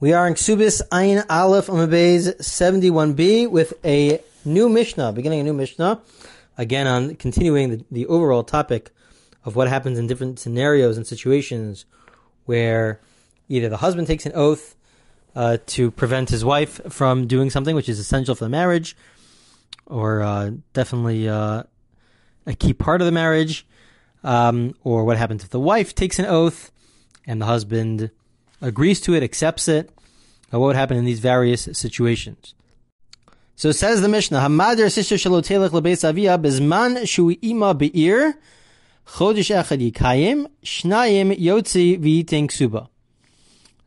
We are in Ksubis Ayin Aleph Amabez 71b with a new Mishnah, beginning a new Mishnah. Again, on continuing the, the overall topic of what happens in different scenarios and situations where either the husband takes an oath uh, to prevent his wife from doing something which is essential for the marriage, or uh, definitely uh, a key part of the marriage, um, or what happens if the wife takes an oath and the husband agrees to it, accepts it, what would happen in these various situations. So says the Mishnah, Hamader sister shalotelech lebeis avia bezman shui ima beir chodesh echad yikayim shnayim yotzi v'yiting suba.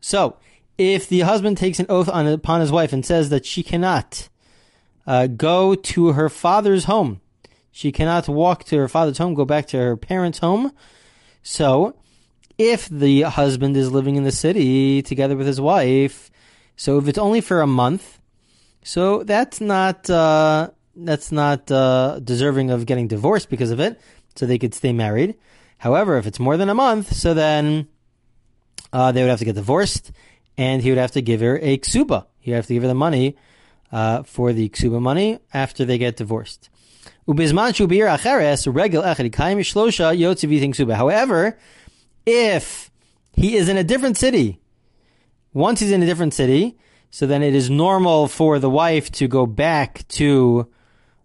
So, if the husband takes an oath on, upon his wife and says that she cannot uh, go to her father's home, she cannot walk to her father's home, go back to her parents' home. So, if the husband is living in the city together with his wife, so if it's only for a month, so that's not uh, that's not uh, deserving of getting divorced because of it. So they could stay married. However, if it's more than a month, so then uh, they would have to get divorced, and he would have to give her a ksuba. He would have to give her the money uh, for the ksuba money after they get divorced. However, if he is in a different city, once he's in a different city, so then it is normal for the wife to go back to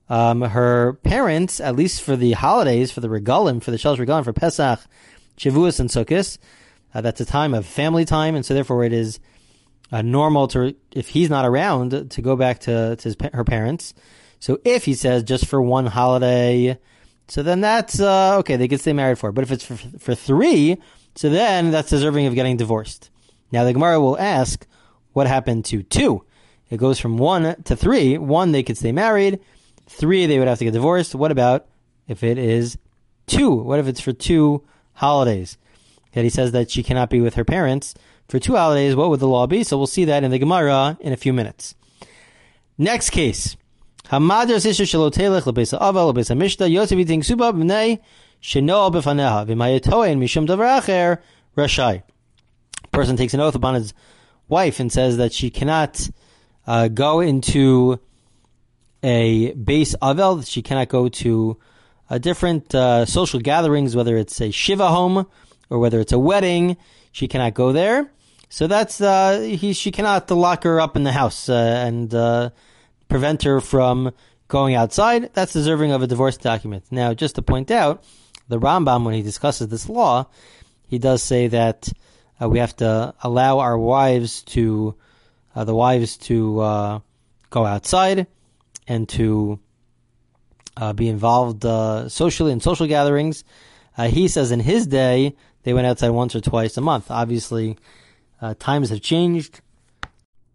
um, her parents, at least for the holidays, for the regalim, for the Shalosh regalim, for Pesach, Shavuos, and Sukkot. Uh, that's a time of family time, and so therefore it is uh, normal to, if he's not around, to go back to, to his, her parents. So if he says just for one holiday, so then that's uh, okay. They could stay married for. But if it's for, for three, so then that's deserving of getting divorced. Now the Gemara will ask, what happened to two? It goes from one to three. One, they could stay married. Three, they would have to get divorced. What about if it is two? What if it's for two holidays? That he says that she cannot be with her parents for two holidays. What would the law be? So we'll see that in the Gemara in a few minutes. Next case. Hamadr sisha shalotelech lebesa ava lebesa mishta yosef eating suba b'nei shenoa b'faneha v'mayatoen mishum davar acher rashai. Person takes an oath upon his wife and says that she cannot uh, go into a base avel. She cannot go to a different uh, social gatherings, whether it's a shiva home or whether it's a wedding. She cannot go there. So that's uh, he. She cannot lock her up in the house uh, and uh, prevent her from going outside, that's deserving of a divorce document. Now, just to point out, the Rambam, when he discusses this law, he does say that uh, we have to allow our wives to, uh, the wives to uh, go outside and to uh, be involved uh, socially in social gatherings. Uh, he says in his day, they went outside once or twice a month. Obviously, times have changed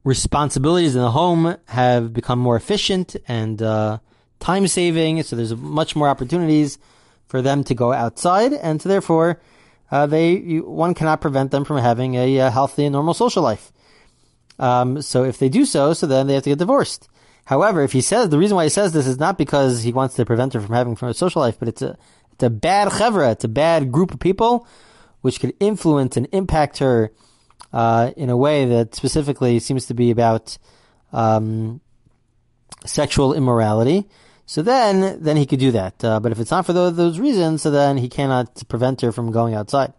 responsibilities in the home have become more efficient and uh, time saving. So there's much more opportunities for them to go outside, and so therefore, uh, they you, one cannot prevent them from having a, a healthy and normal social life. Um, so if they do so, so then they have to get divorced. However, if he says the reason why he says this is not because he wants to prevent her from having from a social life, but it's a it's a bad chevra, it's a bad group of people which could influence and impact her uh, in a way that specifically seems to be about um, sexual immorality. So then, then he could do that. Uh, but if it's not for those, those, reasons, so then he cannot prevent her from going outside.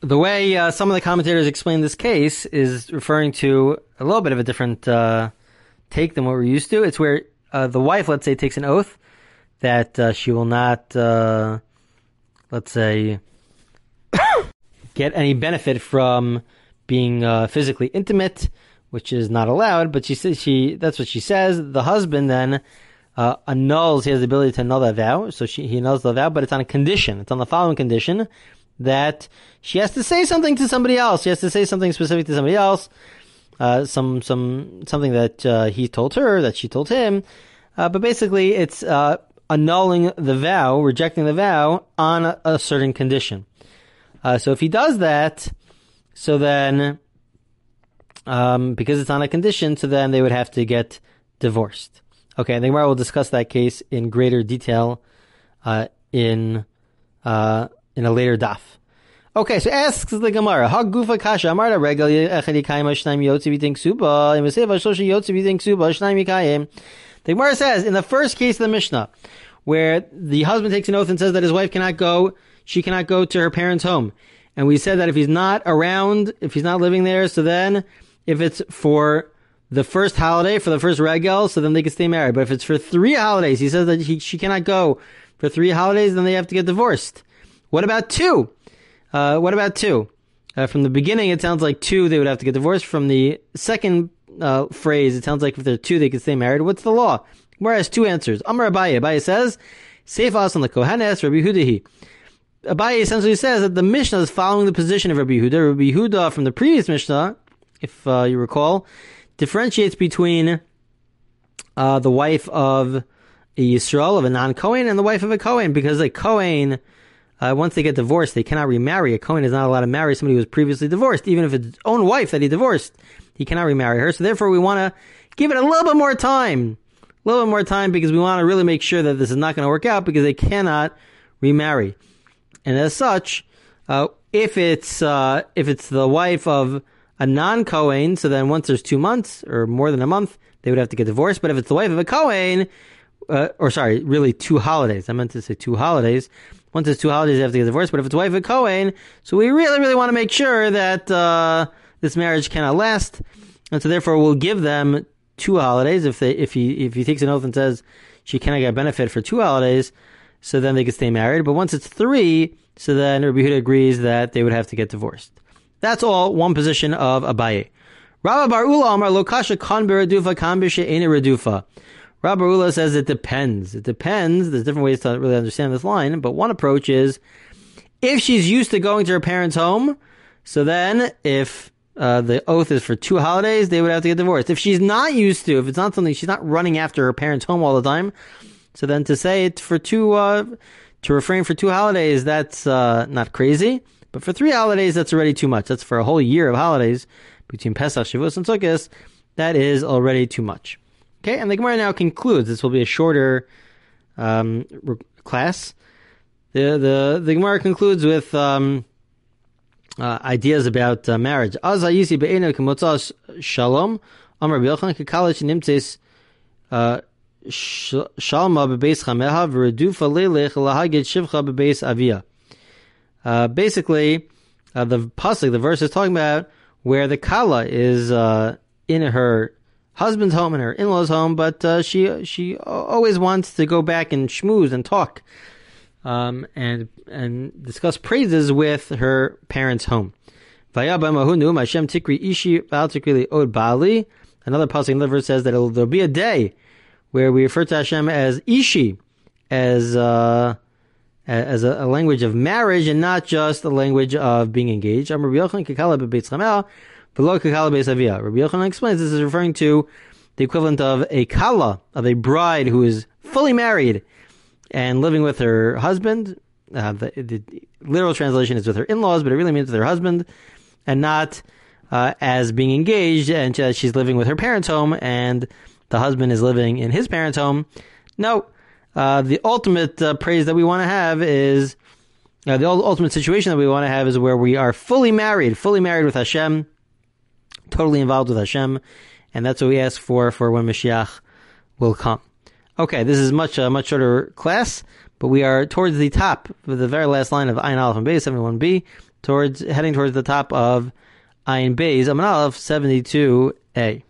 The way uh, some of the commentators explain this case is referring to a little bit of a different uh, take than what we're used to. It's where uh, the wife, let's say, takes an oath that uh, she will not, uh, let's say, get any benefit from being uh, physically intimate, which is not allowed. But she says she that's what she says. The husband then uh, annuls. He has the ability to annul that vow, so she, he annuls the vow, but it's on a condition. It's on the following condition that she has to say something to somebody else. She has to say something specific to somebody else uh, some some something that uh, he told her that she told him, uh, but basically it's uh, annulling the vow, rejecting the vow on a, a certain condition. Uh, so if he does that, so then um, because it's on a condition, so then they would have to get divorced. Okay, and the Gemara will discuss that case in greater detail uh, in in a later daf. Okay, so asks the Gemara, Hagufa kasha amarta regal echad yikayim shnaim yotzi v'tink suba, and v'seva shosha yotzi v'tink suba, shnaim yikayim. The Gemara says, in the first case of the Mishnah, where the husband takes an oath and says that his wife cannot go, she cannot go to her parents' home. And we said that if he's not around, if he's not living there, so then if it's for the first holiday, for the first regel, so then they can stay married. But if it's for three holidays, he says that he, she cannot go for three holidays, then they have to get divorced. What about two? Uh, what about two? Uh, from the beginning, it sounds like two, they would have to get divorced. From the second uh, phrase, it sounds like if they're two, they can stay married. What's the law? Whereas two answers. Amar Abaye. Abaye says, Seifas on the Kohanes, Rabbi Hudahi. Abaye essentially says that the Mishnah is following the position of Rabbi Yehuda. Rabbi Yehuda from the previous Mishnah, if uh, you recall, differentiates between uh, the wife of a Yisrael, of a non-Kohen, and the wife of a Kohen, because a Kohen uh, once they get divorced, they cannot remarry. A Kohen is not allowed to marry somebody who was previously divorced, even if it's his own wife that he divorced. He cannot remarry her. So therefore, we want to give it a little bit more time, a little bit more time, because we want to really make sure that this is not going to work out because they cannot remarry. And as such, uh, if it's uh, if it's the wife of a non Kohen, so then once there's two months or more than a month, they would have to get divorced. But if it's the wife of a Kohen, uh, or sorry, really two holidays. I meant to say two holidays. Once it's two holidays, they have to get divorced. But if it's wife of Kohen, so we really, really want to make sure that uh, this marriage cannot last, and so therefore we'll give them two holidays. If they, if he, if he takes an oath and says she cannot get benefit for two holidays, so then they can stay married. But once it's three, so then Rabbi Yehuda agrees that they would have to get divorced. That's all one position of Abaye. Rabba Bar Ula Amar Lokasha Kan Beradufa Ena Redufa. Rabbi Ula says it depends. It depends. There's different ways to really understand this line, but one approach is if she's used to going to her parents' home, so then if uh, the oath is for two holidays, they would have to get divorced. If she's not used to, if it's not something she's not running after her parents' home all the time, so then to say it for two, uh, to refrain for two holidays, that's uh, not crazy. But for three holidays, that's already too much. That's for a whole year of holidays between Pesach, Shavuos, and Sukkot. That is already too much. Okay, and the Gemara now concludes. This will be a shorter um, re- class. The the the Gemara concludes with um, uh, ideas about uh, marriage. Shalom. Amar b'yochan nimtzes uh, shalma bebeis chameha v'redufa lahagid shivcha bebeis avia. Uh, basically, uh, the pasuk, the verse is talking about where the kala is uh, in her husband's home and her in-laws' home, but uh, she she always wants to go back and schmooze and talk, um, and and discuss praises with her parents' home. Another passing verse says that there'll be a day where we refer to Hashem as Ishi, as uh, as a, a, language of marriage and not just a language of being engaged. Rabbi Yochanan explains this is referring to the equivalent of a kala, of a bride who is fully married and living with her husband. Uh, the, the, literal translation is with her in-laws, but it really means with her husband, and not uh, as being engaged and she's living with her parents' home and the husband is living in his parents' home. No, uh, the ultimate uh, praise that we want to have is uh, the ultimate situation that we want to have is where we are fully married, fully married with Hashem, totally involved with Hashem, and that's what we ask for for when Mashiach will come. Okay, this is much a much shorter class, but we are towards the top of the very last line of Ayin Aleph and Beis 71b, towards heading towards the top of Ayin Beis Amin Aleph 72a.